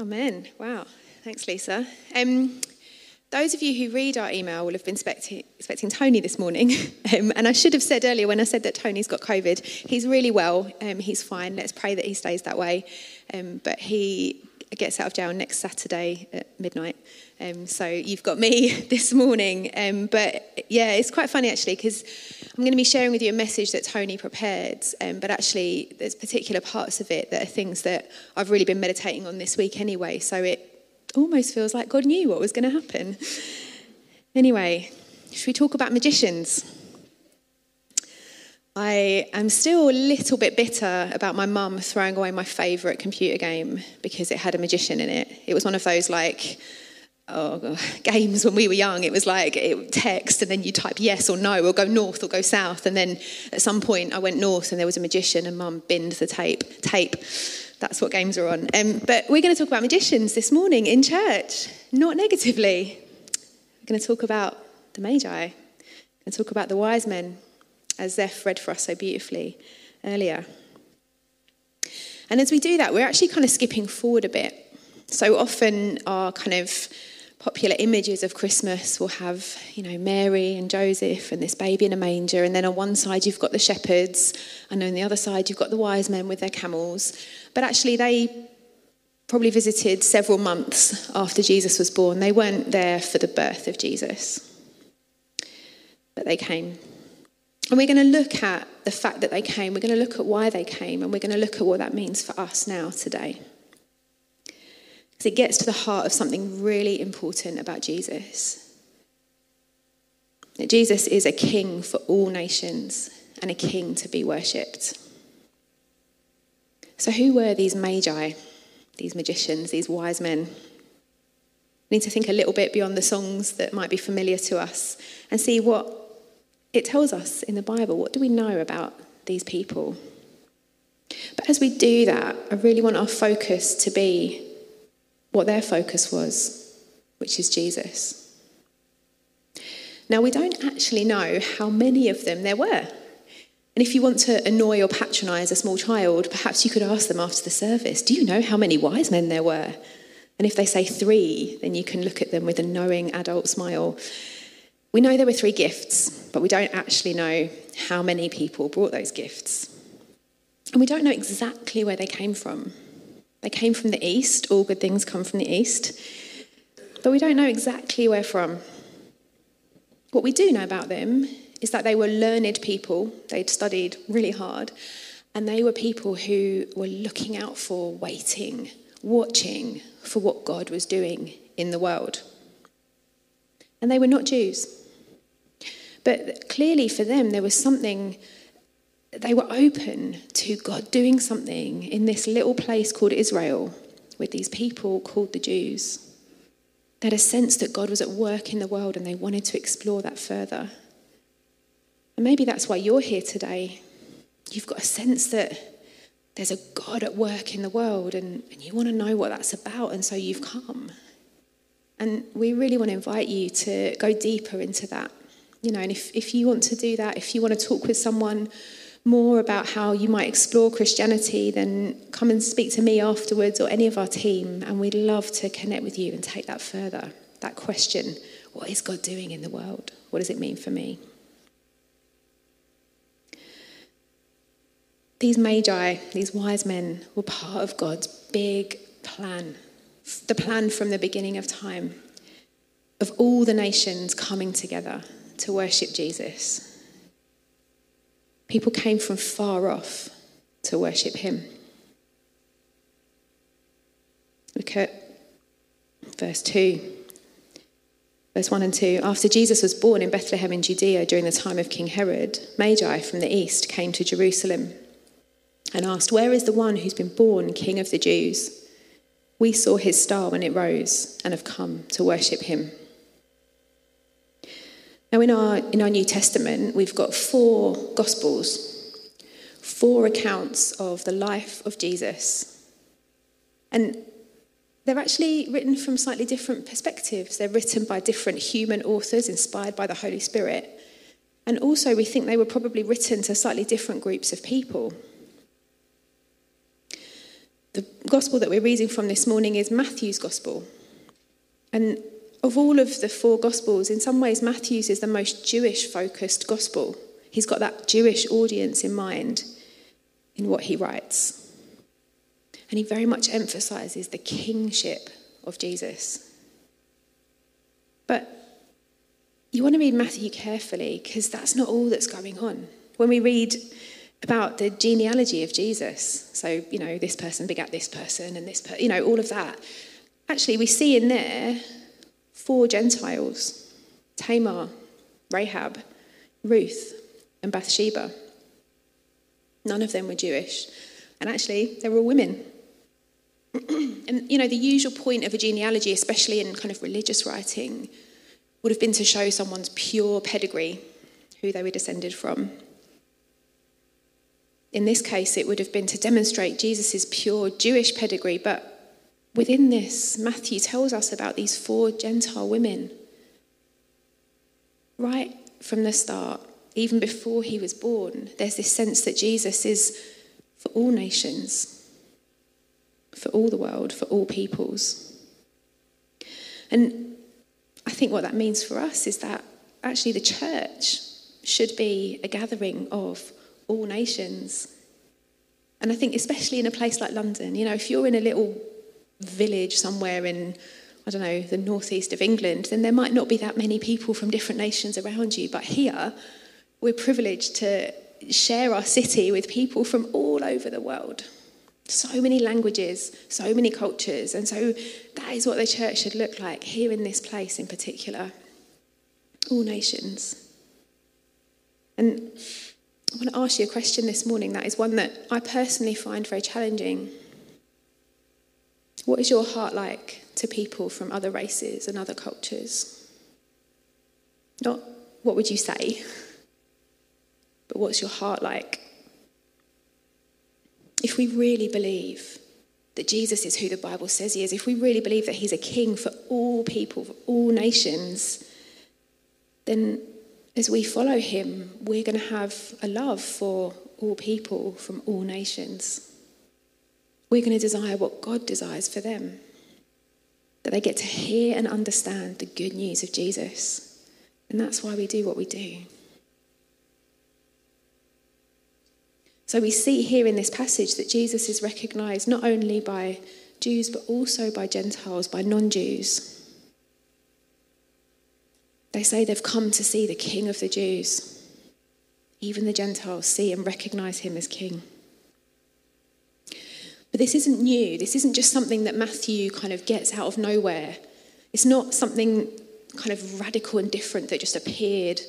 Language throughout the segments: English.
Amen. Wow. Thanks, Lisa. Um, those of you who read our email will have been expecting, expecting Tony this morning. Um, and I should have said earlier when I said that Tony's got COVID, he's really well. Um, he's fine. Let's pray that he stays that way. Um, but he gets out of jail next Saturday at midnight. Um, so you've got me this morning. Um, but yeah, it's quite funny actually because I'm going to be sharing with you a message that Tony prepared. Um, but actually, there's particular parts of it that are things that I've really been meditating on this week anyway. So it almost feels like God knew what was going to happen. Anyway, should we talk about magicians? I am still a little bit bitter about my mum throwing away my favourite computer game because it had a magician in it. It was one of those like oh, games when we were young. It was like it text and then you type yes or no or go north or go south. And then at some point I went north and there was a magician and mum binned the tape. Tape. That's what games are on. Um, but we're going to talk about magicians this morning in church, not negatively. We're going to talk about the Magi and talk about the wise men as Zeph read for us so beautifully earlier. And as we do that, we're actually kind of skipping forward a bit. So often, our kind of popular images of Christmas will have, you know, Mary and Joseph and this baby in a manger. And then on one side, you've got the shepherds, and on the other side, you've got the wise men with their camels. But actually, they probably visited several months after Jesus was born. They weren't there for the birth of Jesus, but they came. And we're going to look at the fact that they came, we're going to look at why they came, and we're going to look at what that means for us now today. Because it gets to the heart of something really important about Jesus. That Jesus is a king for all nations and a king to be worshipped. So, who were these magi, these magicians, these wise men? We need to think a little bit beyond the songs that might be familiar to us and see what it tells us in the Bible what do we know about these people? But as we do that, I really want our focus to be what their focus was, which is Jesus. Now, we don't actually know how many of them there were. And if you want to annoy or patronise a small child, perhaps you could ask them after the service, Do you know how many wise men there were? And if they say three, then you can look at them with a knowing adult smile we know there were three gifts, but we don't actually know how many people brought those gifts. And we don't know exactly where they came from. They came from the east, all good things come from the east, but we don't know exactly where from. What we do know about them is that they were learned people, they'd studied really hard, and they were people who were looking out for, waiting, watching for what God was doing in the world. And they were not Jews. But clearly for them, there was something, they were open to God doing something in this little place called Israel with these people called the Jews. They had a sense that God was at work in the world and they wanted to explore that further. And maybe that's why you're here today. You've got a sense that there's a God at work in the world and, and you want to know what that's about, and so you've come. And we really want to invite you to go deeper into that you know, and if, if you want to do that, if you want to talk with someone more about how you might explore Christianity, then come and speak to me afterwards or any of our team, and we'd love to connect with you and take that further. That question what is God doing in the world? What does it mean for me? These magi, these wise men, were part of God's big plan, the plan from the beginning of time, of all the nations coming together to worship Jesus. People came from far off to worship him. Look at verse 2. Verse 1 and 2 After Jesus was born in Bethlehem in Judea during the time of King Herod, Magi from the east came to Jerusalem and asked, Where is the one who's been born King of the Jews? We saw his star when it rose and have come to worship him. Now, in our, in our New Testament, we've got four Gospels, four accounts of the life of Jesus. And they're actually written from slightly different perspectives. They're written by different human authors inspired by the Holy Spirit. And also, we think they were probably written to slightly different groups of people. The gospel that we're reading from this morning is Matthew's gospel. And of all of the four gospels, in some ways, Matthew's is the most Jewish focused gospel. He's got that Jewish audience in mind in what he writes. And he very much emphasizes the kingship of Jesus. But you want to read Matthew carefully because that's not all that's going on. When we read about the genealogy of Jesus, so, you know, this person begat this person and this, person, you know, all of that, actually, we see in there four Gentiles Tamar, Rahab, Ruth, and Bathsheba. None of them were Jewish. And actually, they were all women. and, you know, the usual point of a genealogy, especially in kind of religious writing, would have been to show someone's pure pedigree, who they were descended from. In this case, it would have been to demonstrate Jesus' pure Jewish pedigree, but within this, Matthew tells us about these four Gentile women. Right from the start, even before he was born, there's this sense that Jesus is for all nations, for all the world, for all peoples. And I think what that means for us is that actually the church should be a gathering of all nations. And I think, especially in a place like London, you know, if you're in a little village somewhere in, I don't know, the northeast of England, then there might not be that many people from different nations around you. But here, we're privileged to share our city with people from all over the world. So many languages, so many cultures. And so that is what the church should look like here in this place in particular. All nations. And I want to ask you a question this morning that is one that I personally find very challenging. What is your heart like to people from other races and other cultures? Not what would you say, but what's your heart like? if we really believe that Jesus is who the Bible says he is, if we really believe that he's a king for all people, for all nations, then as we follow him, we're going to have a love for all people from all nations. We're going to desire what God desires for them that they get to hear and understand the good news of Jesus. And that's why we do what we do. So we see here in this passage that Jesus is recognized not only by Jews, but also by Gentiles, by non Jews. They say they've come to see the King of the Jews. Even the Gentiles see and recognize him as King. But this isn't new. This isn't just something that Matthew kind of gets out of nowhere. It's not something kind of radical and different that just appeared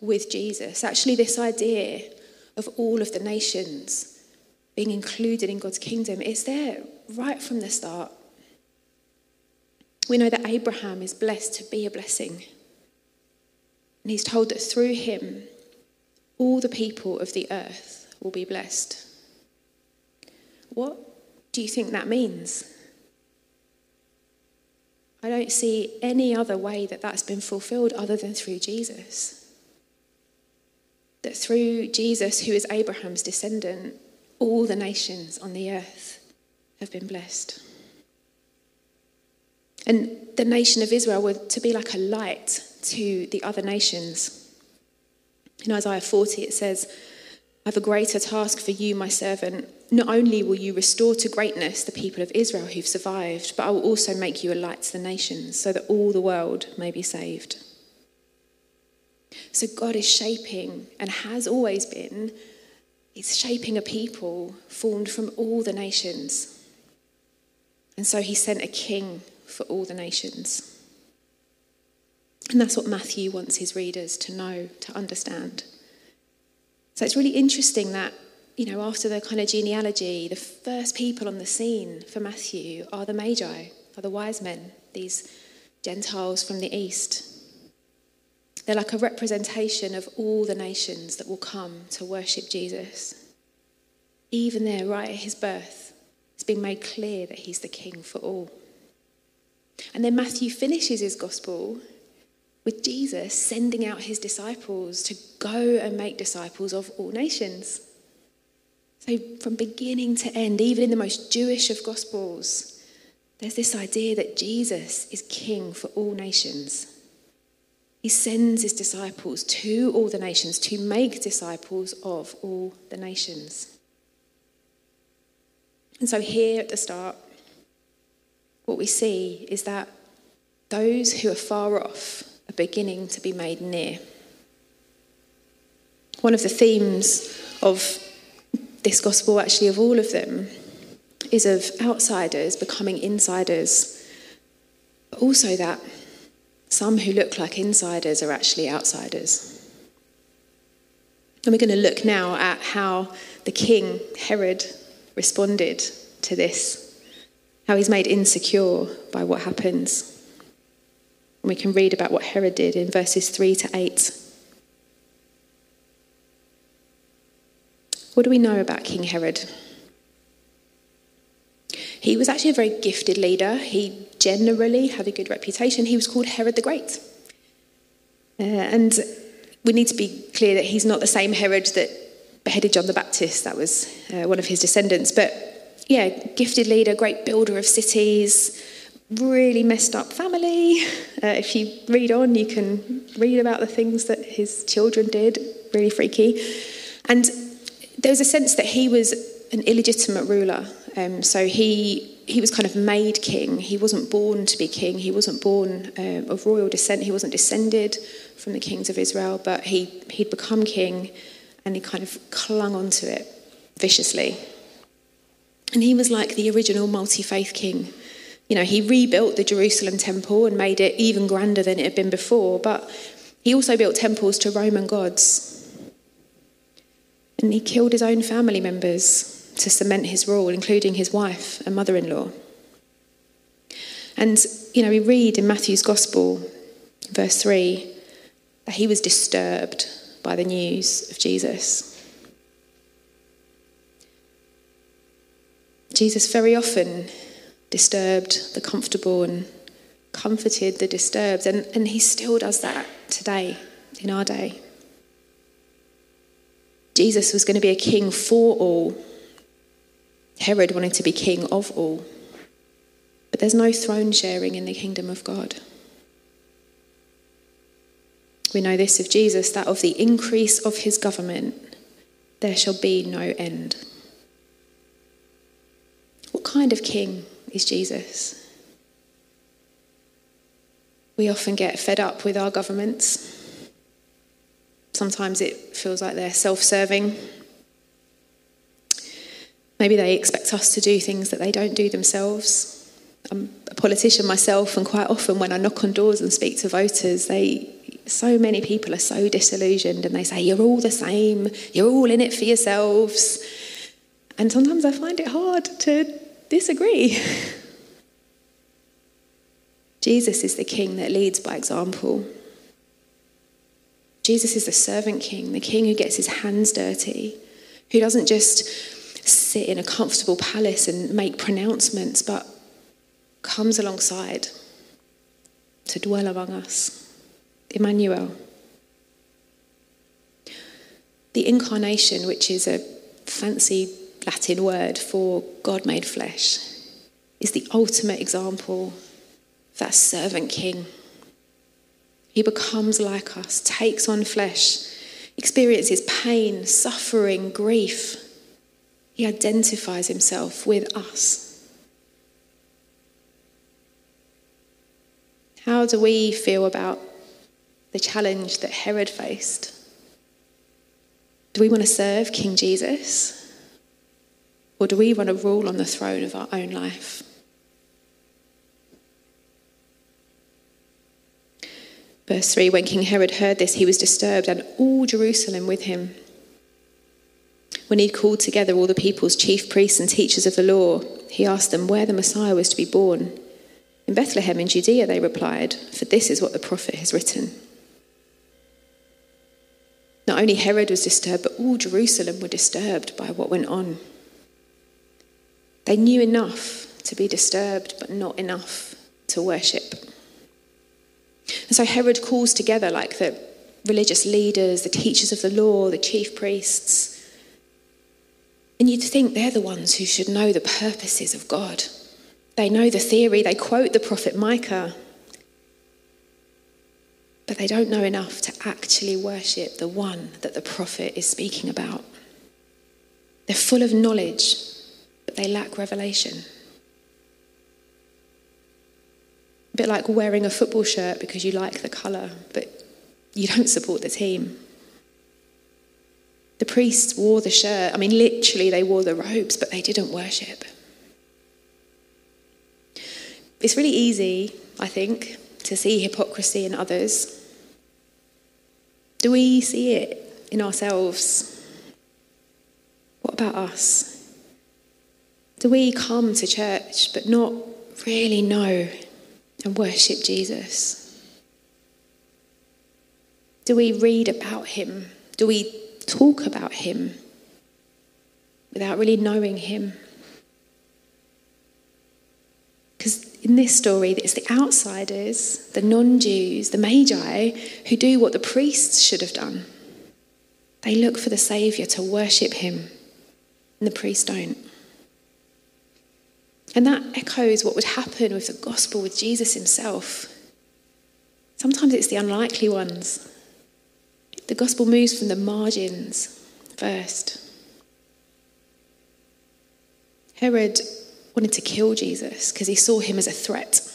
with Jesus. Actually, this idea of all of the nations being included in God's kingdom is there right from the start. We know that Abraham is blessed to be a blessing. And he's told that through him, all the people of the earth will be blessed. What do you think that means? I don't see any other way that that's been fulfilled other than through Jesus that through Jesus, who is Abraham's descendant, all the nations on the earth have been blessed. And the nation of Israel were to be like a light to the other nations. In Isaiah 40, it says, I have a greater task for you, my servant. Not only will you restore to greatness the people of Israel who've survived, but I will also make you a light to the nations so that all the world may be saved. So God is shaping and has always been, He's shaping a people formed from all the nations. And so He sent a king for all the nations. And that's what Matthew wants his readers to know, to understand. So it's really interesting that, you know, after the kind of genealogy, the first people on the scene for Matthew are the Magi, are the wise men, these Gentiles from the east. They're like a representation of all the nations that will come to worship Jesus. Even there, right at his birth, it's been made clear that he's the king for all. And then Matthew finishes his gospel with Jesus sending out his disciples to go and make disciples of all nations. So, from beginning to end, even in the most Jewish of Gospels, there's this idea that Jesus is king for all nations. He sends his disciples to all the nations to make disciples of all the nations. And so, here at the start, what we see is that those who are far off are beginning to be made near. One of the themes of this gospel, actually, of all of them, is of outsiders becoming insiders, but also that some who look like insiders are actually outsiders. And we're going to look now at how the king, Herod, responded to this, how he's made insecure by what happens. And we can read about what Herod did in verses 3 to 8. What do we know about King Herod? He was actually a very gifted leader. He generally had a good reputation. He was called Herod the Great. Uh, and we need to be clear that he's not the same Herod that beheaded John the Baptist. That was uh, one of his descendants. But yeah, gifted leader, great builder of cities, really messed up family. Uh, if you read on, you can read about the things that his children did, really freaky. And there was a sense that he was an illegitimate ruler. Um, so he he was kind of made king. He wasn't born to be king. He wasn't born um, of royal descent. He wasn't descended from the kings of Israel, but he he'd become king, and he kind of clung onto it viciously. And he was like the original multi-faith king. You know, he rebuilt the Jerusalem temple and made it even grander than it had been before, but he also built temples to Roman gods and he killed his own family members to cement his rule, including his wife and mother in law. And, you know, we read in Matthew's Gospel, verse 3, that he was disturbed by the news of Jesus. Jesus very often disturbed the comfortable and comforted the disturbed, and, and he still does that today, in our day. Jesus was going to be a king for all. Herod wanted to be king of all. But there's no throne sharing in the kingdom of God. We know this of Jesus that of the increase of his government there shall be no end. What kind of king is Jesus? We often get fed up with our governments Sometimes it feels like they're self serving. Maybe they expect us to do things that they don't do themselves. I'm a politician myself, and quite often when I knock on doors and speak to voters, they so many people are so disillusioned and they say, You're all the same, you're all in it for yourselves. And sometimes I find it hard to disagree. Jesus is the king that leads by example. Jesus is the servant king, the king who gets his hands dirty, who doesn't just sit in a comfortable palace and make pronouncements, but comes alongside to dwell among us. Emmanuel. The incarnation, which is a fancy Latin word for God made flesh, is the ultimate example of that servant king he becomes like us, takes on flesh, experiences pain, suffering, grief. He identifies himself with us. How do we feel about the challenge that Herod faced? Do we want to serve King Jesus? Or do we want to rule on the throne of our own life? Verse 3 When King Herod heard this, he was disturbed, and all Jerusalem with him. When he'd called together all the people's chief priests and teachers of the law, he asked them where the Messiah was to be born. In Bethlehem in Judea, they replied, for this is what the prophet has written. Not only Herod was disturbed, but all Jerusalem were disturbed by what went on. They knew enough to be disturbed, but not enough to worship. And so Herod calls together like the religious leaders, the teachers of the law, the chief priests. And you'd think they're the ones who should know the purposes of God. They know the theory, they quote the prophet Micah, but they don't know enough to actually worship the one that the prophet is speaking about. They're full of knowledge, but they lack revelation. A bit like wearing a football shirt because you like the colour, but you don't support the team. The priests wore the shirt. I mean, literally, they wore the robes, but they didn't worship. It's really easy, I think, to see hypocrisy in others do we see it in ourselves? What about us? Do we come to church but not really know and worship Jesus? Do we read about him? Do we talk about him without really knowing him? Because in this story, it's the outsiders, the non Jews, the Magi, who do what the priests should have done. They look for the Saviour to worship him, and the priests don't. And that echoes what would happen with the gospel with Jesus himself. Sometimes it's the unlikely ones. The gospel moves from the margins first. Herod wanted to kill Jesus because he saw him as a threat.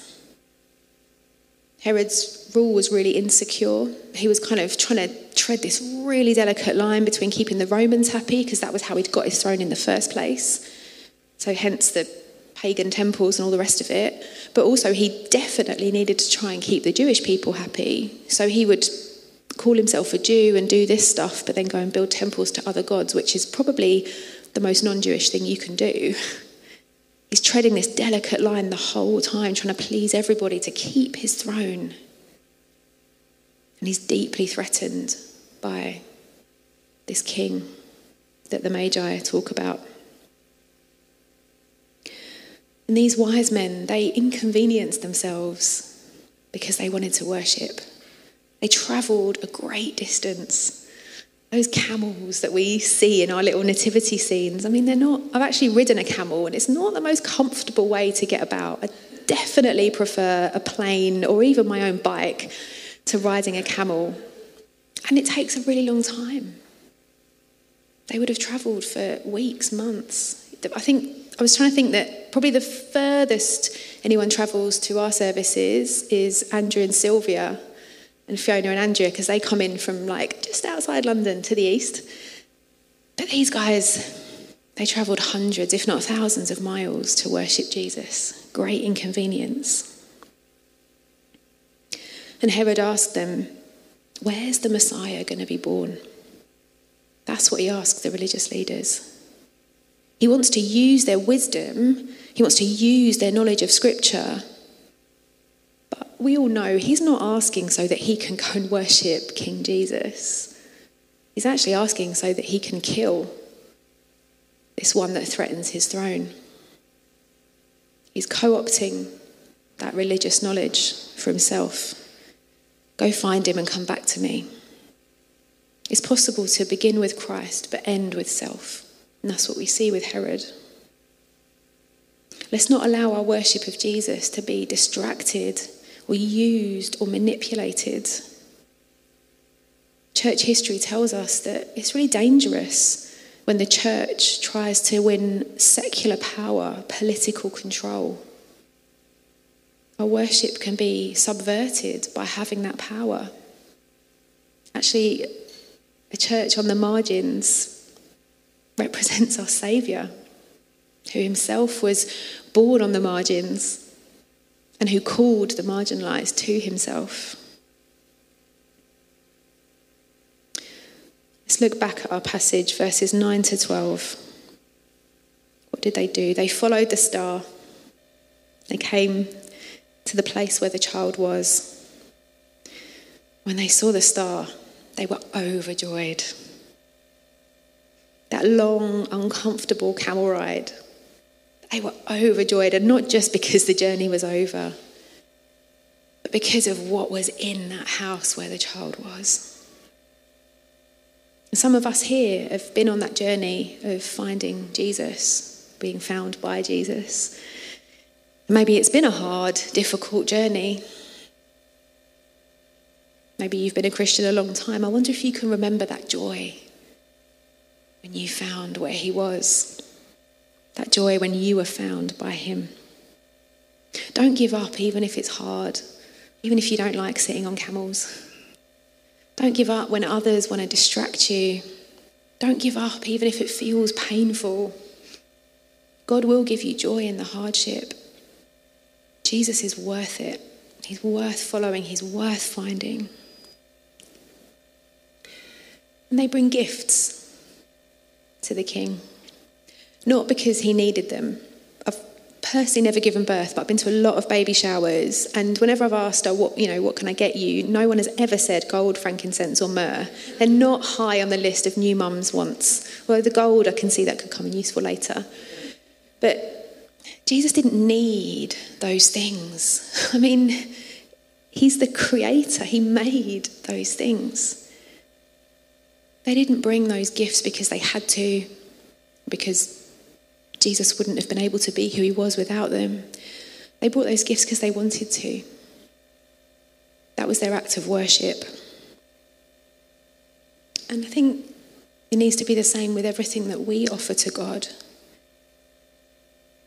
Herod's rule was really insecure. He was kind of trying to tread this really delicate line between keeping the Romans happy, because that was how he'd got his throne in the first place. So, hence the pagan temples and all the rest of it. But also, he definitely needed to try and keep the Jewish people happy. So, he would call himself a Jew and do this stuff, but then go and build temples to other gods, which is probably the most non Jewish thing you can do. He's treading this delicate line the whole time, trying to please everybody to keep his throne. And he's deeply threatened by this king that the Magi talk about. And these wise men, they inconvenienced themselves because they wanted to worship. They travelled a great distance those camels that we see in our little nativity scenes, I mean, they're not, I've actually ridden a camel and it's not the most comfortable way to get about. I definitely prefer a plane or even my own bike to riding a camel. And it takes a really long time. They would have travelled for weeks, months. I think, I was trying to think that probably the furthest anyone travels to our services is Andrew and Sylvia and Fiona and Andrea because they come in from like just outside London to the east. But these guys, they travelled hundreds, if not thousands, of miles to worship Jesus. Great inconvenience. And Herod asked them, Where's the Messiah going to be born? That's what he asked the religious leaders. He wants to use their wisdom, he wants to use their knowledge of Scripture But we all know he's not asking so that he can go and worship King Jesus. He's actually asking so that he can kill this one that threatens his throne. He's co opting that religious knowledge for himself. Go find him and come back to me. It's possible to begin with Christ but end with self. And that's what we see with Herod. Let's not allow our worship of Jesus to be distracted or used or manipulated. Church history tells us that it's really dangerous when the church tries to win secular power, political control. Our worship can be subverted by having that power. Actually, a church on the margins represents our Saviour, who himself was born on the margins and who called the marginalized to himself. Let's look back at our passage, verses 9 to 12. What did they do? They followed the star. They came to the place where the child was. When they saw the star, they were overjoyed. That long, uncomfortable camel ride they were overjoyed, and not just because the journey was over, but because of what was in that house where the child was. And some of us here have been on that journey of finding Jesus, being found by Jesus. Maybe it's been a hard, difficult journey. Maybe you've been a Christian a long time. I wonder if you can remember that joy when you found where He was, that joy when you were found by Him. Don't give up, even if it's hard, even if you don't like sitting on camels. Don't give up when others want to distract you. Don't give up, even if it feels painful. God will give you joy in the hardship. Jesus is worth it. He's worth following, He's worth finding. And they bring gifts to the king, not because he needed them. I've personally never given birth, but I've been to a lot of baby showers, and whenever I've asked her, what, you know, what can I get you, no one has ever said gold, frankincense, or myrrh. They're not high on the list of new mums wants. Well, the gold, I can see that could come in useful later. But Jesus didn't need those things. I mean, He's the creator, He made those things. They didn't bring those gifts because they had to, because Jesus wouldn't have been able to be who he was without them. They brought those gifts because they wanted to. That was their act of worship. And I think it needs to be the same with everything that we offer to God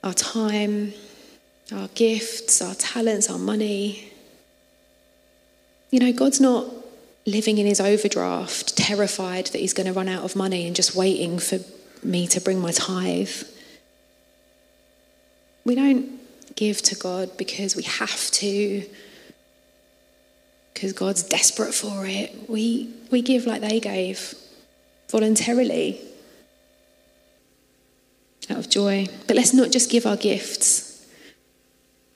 our time, our gifts, our talents, our money. You know, God's not living in his overdraft, terrified that he's going to run out of money and just waiting for me to bring my tithe. We don't give to God because we have to, because God's desperate for it. We, we give like they gave, voluntarily, out of joy. But let's not just give our gifts.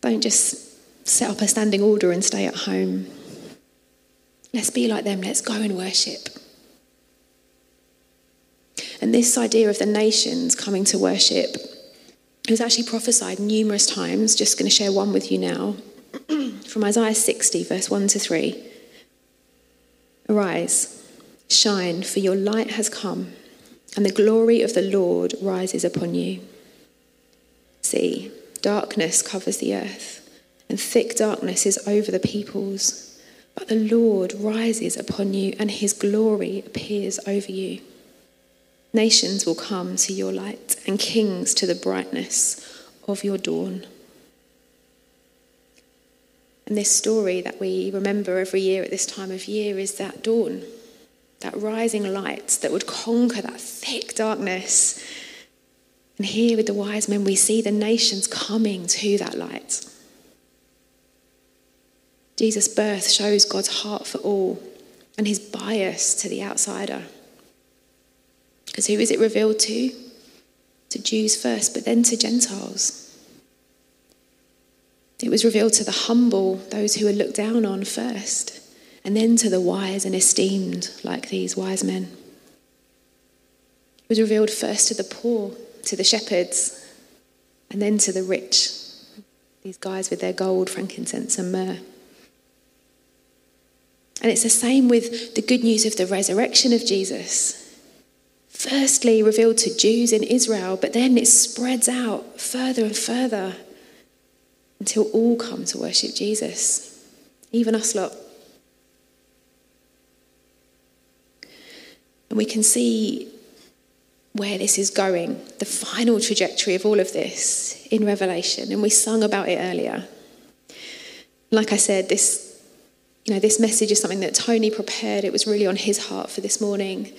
Don't just set up a standing order and stay at home. Let's be like them. Let's go and worship. And this idea of the nations coming to worship was actually prophesied numerous times. Just going to share one with you now from Isaiah 60, verse 1 to 3. Arise, shine, for your light has come, and the glory of the Lord rises upon you. See, darkness covers the earth, and thick darkness is over the peoples. But the Lord rises upon you, and his glory appears over you. Nations will come to your light, and kings to the brightness of your dawn. And this story that we remember every year at this time of year is that dawn, that rising light that would conquer that thick darkness. And here with the wise men, we see the nations coming to that light. Jesus' birth shows God's heart for all and his bias to the outsider. Because who is it revealed to? To Jews first, but then to Gentiles. It was revealed to the humble, those who were looked down on first, and then to the wise and esteemed, like these wise men. It was revealed first to the poor, to the shepherds, and then to the rich, these guys with their gold, frankincense, and myrrh. And it's the same with the good news of the resurrection of Jesus. Firstly, revealed to Jews in Israel, but then it spreads out further and further until all come to worship Jesus, even us lot. And we can see where this is going, the final trajectory of all of this in Revelation. And we sung about it earlier. Like I said, this you know, this message is something that Tony prepared. It was really on his heart for this morning.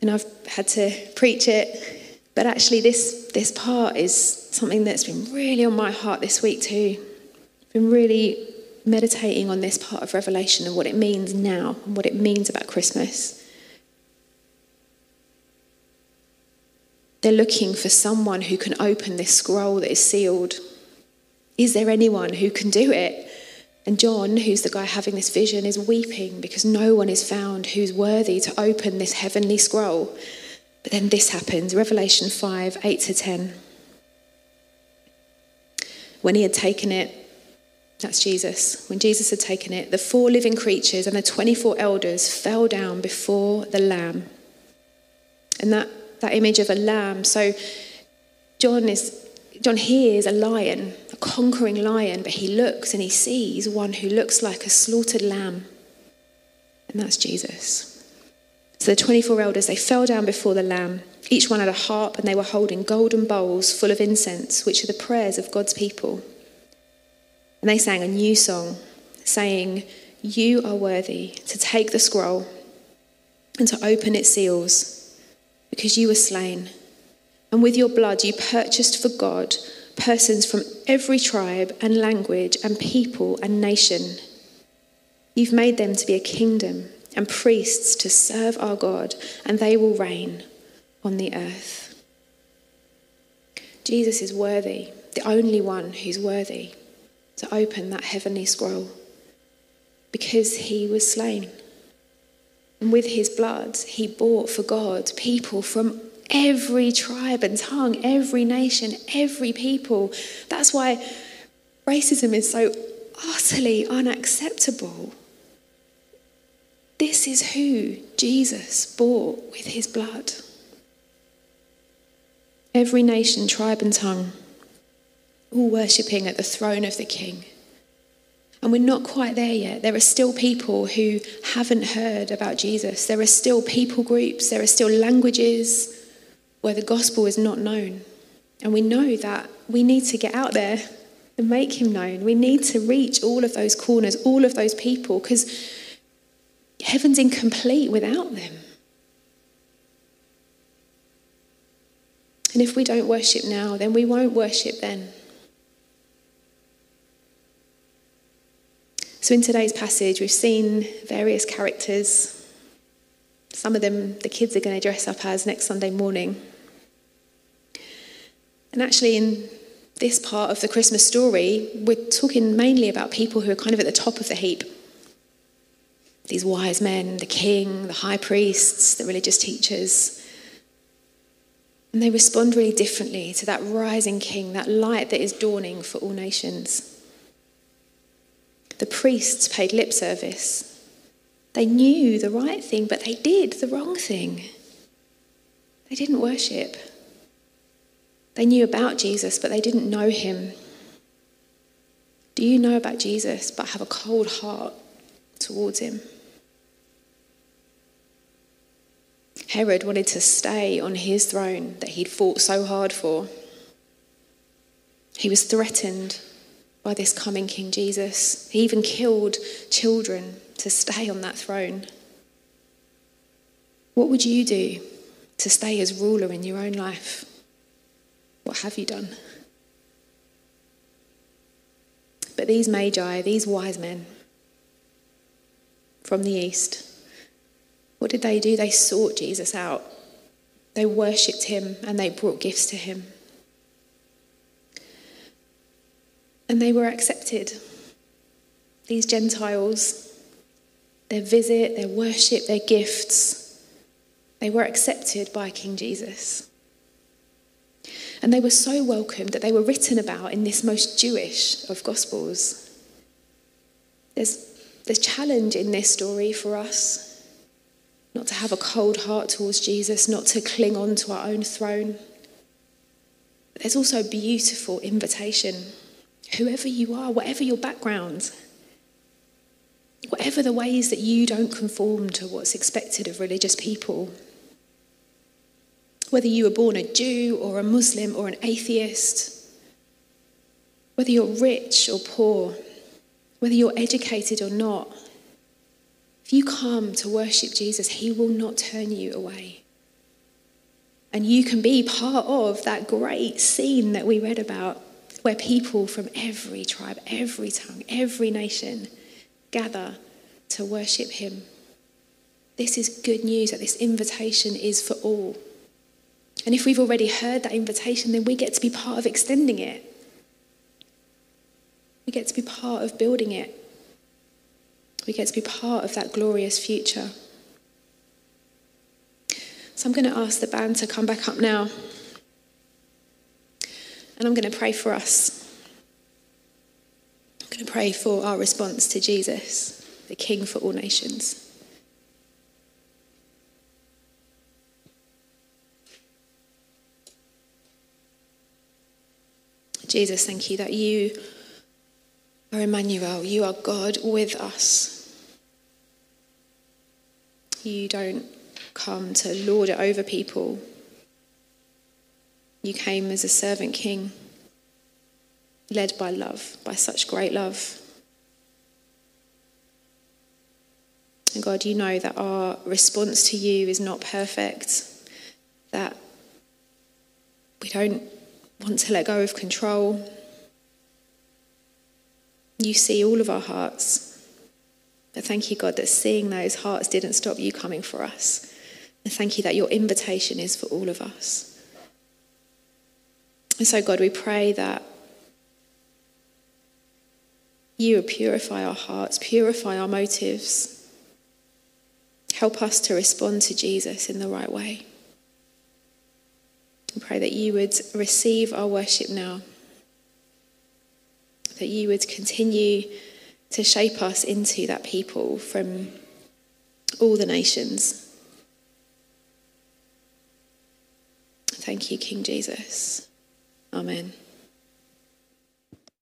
And I've had to preach it. But actually, this, this part is something that's been really on my heart this week, too. I've been really meditating on this part of Revelation and what it means now and what it means about Christmas. They're looking for someone who can open this scroll that is sealed. Is there anyone who can do it? And John, who's the guy having this vision, is weeping because no one is found who's worthy to open this heavenly scroll. But then this happens Revelation 5 8 to 10. When he had taken it, That's Jesus. When Jesus had taken it, the four living creatures and the 24 elders fell down before the Lamb. And that, that image of a lamb, so John is John hears a lion, a conquering lion, but he looks and he sees one who looks like a slaughtered lamb. And that's Jesus. So the 24 elders, they fell down before the lamb. Each one had a harp, and they were holding golden bowls full of incense, which are the prayers of God's people. And they sang a new song, saying, You are worthy to take the scroll and to open its seals, because you were slain. And with your blood you purchased for God persons from every tribe and language and people and nation. You've made them to be a kingdom and priests to serve our God, and they will reign on the earth. Jesus is worthy, the only one who's worthy to open that heavenly scroll because he was slain. And with his blood, he bought for God people from every tribe and tongue, every nation, every people. That's why racism is so utterly unacceptable. This is who Jesus bought with his blood. Every nation, tribe, and tongue all worshipping at the throne of the King. And we're not quite there yet. There are still people who haven't heard about Jesus. There are still people groups, there are still languages where the gospel is not known. And we know that we need to get out there and make him known. We need to reach all of those corners, all of those people, because heaven's incomplete without them. And if we don't worship now, then we won't worship then. So, in today's passage, we've seen various characters. Some of them the kids are going to dress up as next Sunday morning. And actually, in this part of the Christmas story, we're talking mainly about people who are kind of at the top of the heap. These wise men, the king, the high priests, the religious teachers. And they respond really differently to that rising king, that light that is dawning for all nations. The priests paid lip service. They knew the right thing, but they did the wrong thing. They didn't worship. They knew about Jesus, but they didn't know him. Do you know about Jesus but have a cold heart towards him? Herod wanted to stay on his throne that he'd fought so hard for. He was threatened by this coming King Jesus. He even killed children to stay on that throne. What would you do to stay as ruler in your own life? What have you done? But these magi, these wise men from the east, what did they do? They sought Jesus out. They worshipped him and they brought gifts to him. And they were accepted. These Gentiles, their visit, their worship, their gifts, they were accepted by King Jesus. And they were so welcomed that they were written about in this most Jewish of Gospels. There's, there's challenge in this story for us not to have a cold heart towards Jesus, not to cling on to our own throne. But there's also a beautiful invitation whoever you are, whatever your background, whatever the ways that you don't conform to what's expected of religious people, whether you were born a Jew or a Muslim or an atheist, whether you're rich or poor, whether you're educated or not, if you come to worship Jesus, he will not turn you away. And you can be part of that great scene that we read about where people from every tribe, every tongue, every nation gather to worship him. This is good news that this invitation is for all. And if we've already heard that invitation, then we get to be part of extending it. We get to be part of building it. We get to be part of that glorious future. So I'm going to ask the band to come back up now. And I'm going to pray for us. I'm going to pray for our response to Jesus, the King for all nations. Jesus, thank you that you are Emmanuel. You are God with us. You don't come to lord it over people. You came as a servant king, led by love, by such great love. And God, you know that our response to you is not perfect, that we don't want to let go of control. You see all of our hearts. But thank you, God, that seeing those hearts didn't stop you coming for us. And thank you that your invitation is for all of us. And so, God, we pray that you purify our hearts, purify our motives. Help us to respond to Jesus in the right way. Pray that you would receive our worship now, that you would continue to shape us into that people from all the nations. Thank you, King Jesus. Amen.